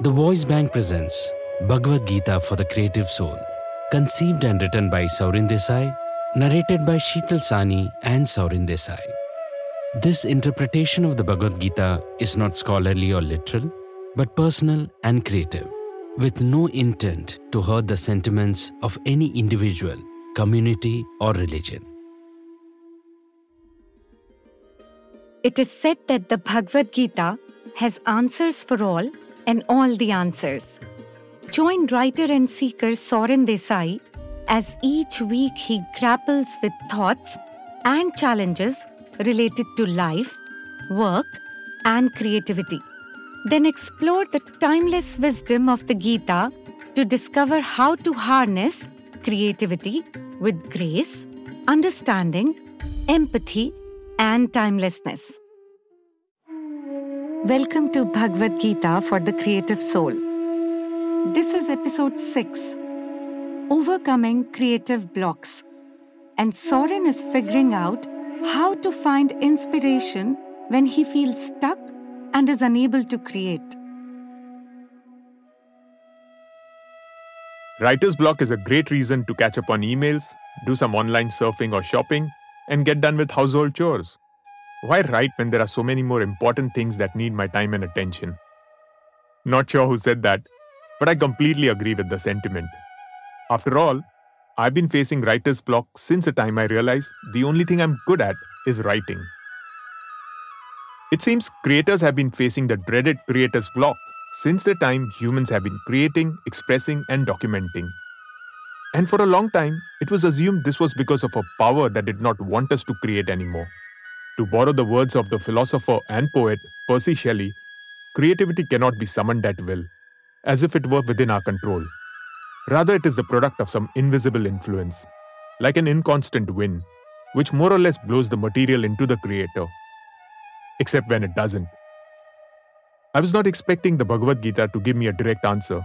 The Voice Bank presents Bhagavad Gita for the Creative Soul, conceived and written by Saurin Desai, narrated by Sheetal Sawhney and Saurin Desai. This interpretation of the Bhagavad Gita is not scholarly or literal, but personal and creative, with no intent to hurt the sentiments of any individual, community, or religion. It is said that the Bhagavad Gita has answers for all and all the answers. Join writer and seeker Saurin Desai as each week he grapples with thoughts and challenges related to life, work, and creativity. Then explore the timeless wisdom of the Gita to discover how to harness creativity with grace, understanding, empathy, and timelessness. Welcome to Bhagavad Gita for the Creative Soul. This is episode 6 Overcoming Creative Blocks. And Saurin is figuring out how to find inspiration when he feels stuck and is unable to create. Writer's block is a great reason to catch up on emails, do some online surfing or shopping, and get done with household chores. Why write when there are so many more important things that need my time and attention? Not sure who said that, but I completely agree with the sentiment. After all, I've been facing writer's block since the time I realized the only thing I'm good at is writing. It seems creators have been facing the dreaded creator's block since the time humans have been creating, expressing, and documenting. And for a long time, it was assumed this was because of a power that did not want us to create anymore. To borrow the words of the philosopher and poet Percy Shelley, creativity cannot be summoned at will, as if it were within our control. Rather, it is the product of some invisible influence, like an inconstant wind, which more or less blows the material into the creator. Except when it doesn't. I was not expecting the Bhagavad Gita to give me a direct answer,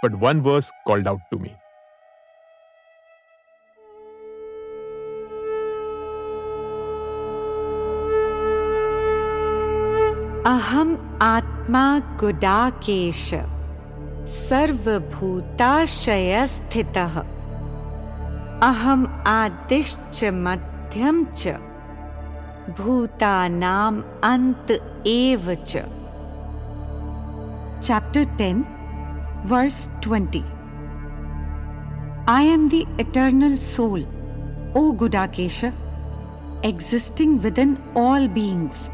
but one verse called out to me. अहम आत्मा गुडाकेश सर्वभूताशय स्थित अहम आदिश्च मध्यम च, भूतानाम अंत एव च। Chapter ten verse twenty I am the eternal soul O Gudakesha existing within all beings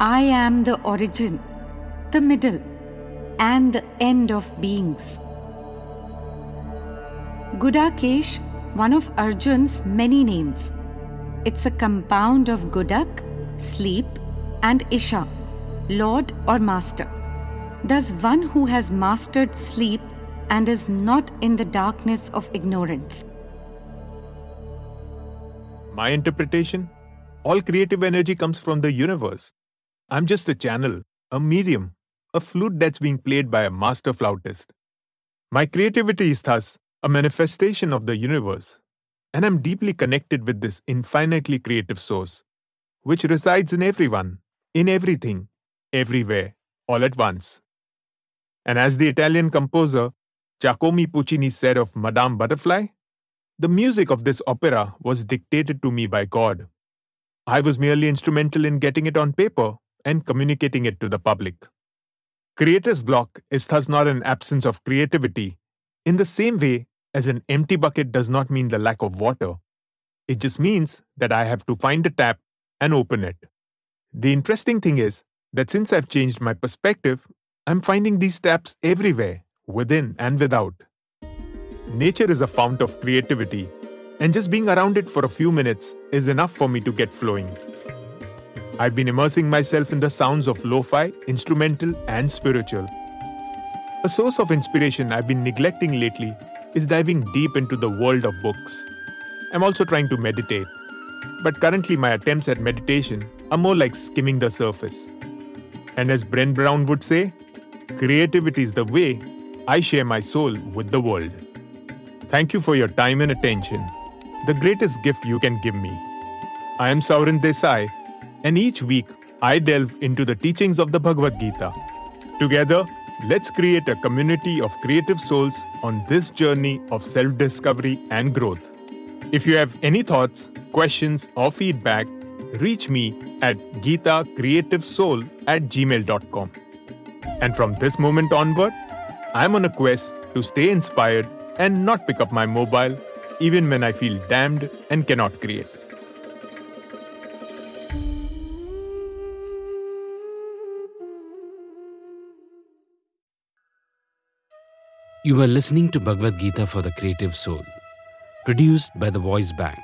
I am the origin, the middle, and the end of beings. Gudakesh, one of Arjun's many names. It's a compound of Gudak, sleep, and Isha, lord or master. Thus, one who has mastered sleep and is not in the darkness of ignorance. My interpretation all creative energy comes from the universe. I'm just a channel, a medium, a flute that's being played by a master flautist. My creativity is thus a manifestation of the universe, and I'm deeply connected with this infinitely creative source, which resides in everyone, in everything, everywhere, all at once. And as the Italian composer Giacomo Puccini said of Madame Butterfly, the music of this opera was dictated to me by God. I was merely instrumental in getting it on paper and communicating it to the public. Creator's block is thus not an absence of creativity, in the same way as an empty bucket does not mean the lack of water. It just means that I have to find a tap and open it. The interesting thing is that since I've changed my perspective, I'm finding these taps everywhere, within and without. Nature is a fount of creativity, and just being around it for a few minutes is enough for me to get flowing. I've been immersing myself in the sounds of lo fi, instrumental, and spiritual. A source of inspiration I've been neglecting lately is diving deep into the world of books. I'm also trying to meditate, but currently my attempts at meditation are more like skimming the surface. And as Brené Brown would say, creativity is the way I share my soul with the world. Thank you for your time and attention, the greatest gift you can give me. I am Saurin Desai and each week I delve into the teachings of the Bhagavad Gita. Together, Let's create a community of creative souls on this journey of self discovery and growth. If you have any thoughts, questions, or feedback, reach me at gitacreativesoul at gmail.com. And from this moment onward, I'm on a quest to stay inspired and not pick up my mobile even when I feel damned and cannot create. You are listening to Bhagavad Gita for the Creative Soul, produced by the Voice Bank,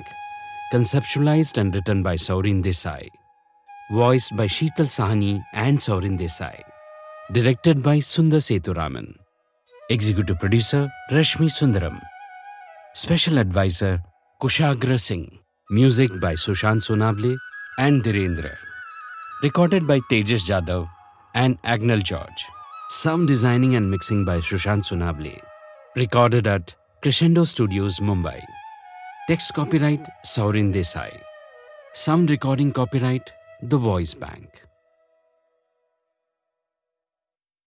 conceptualized and written by Saurin Desai, voiced by Sheetal Sawhney and Saurin Desai, directed by Sundar Sethuraman, executive producer Rashmi Sundaram, special advisor Kushagra Singh, music by Sushant Sonawale and Dhirendra, recorded by Tejas Jadhav and Agnel George. Sound designing and mixing by Sushant Sonawale. Recorded at Crescendo Studios, Mumbai. Text copyright Saurin Desai. Sound recording copyright The Voice Bank.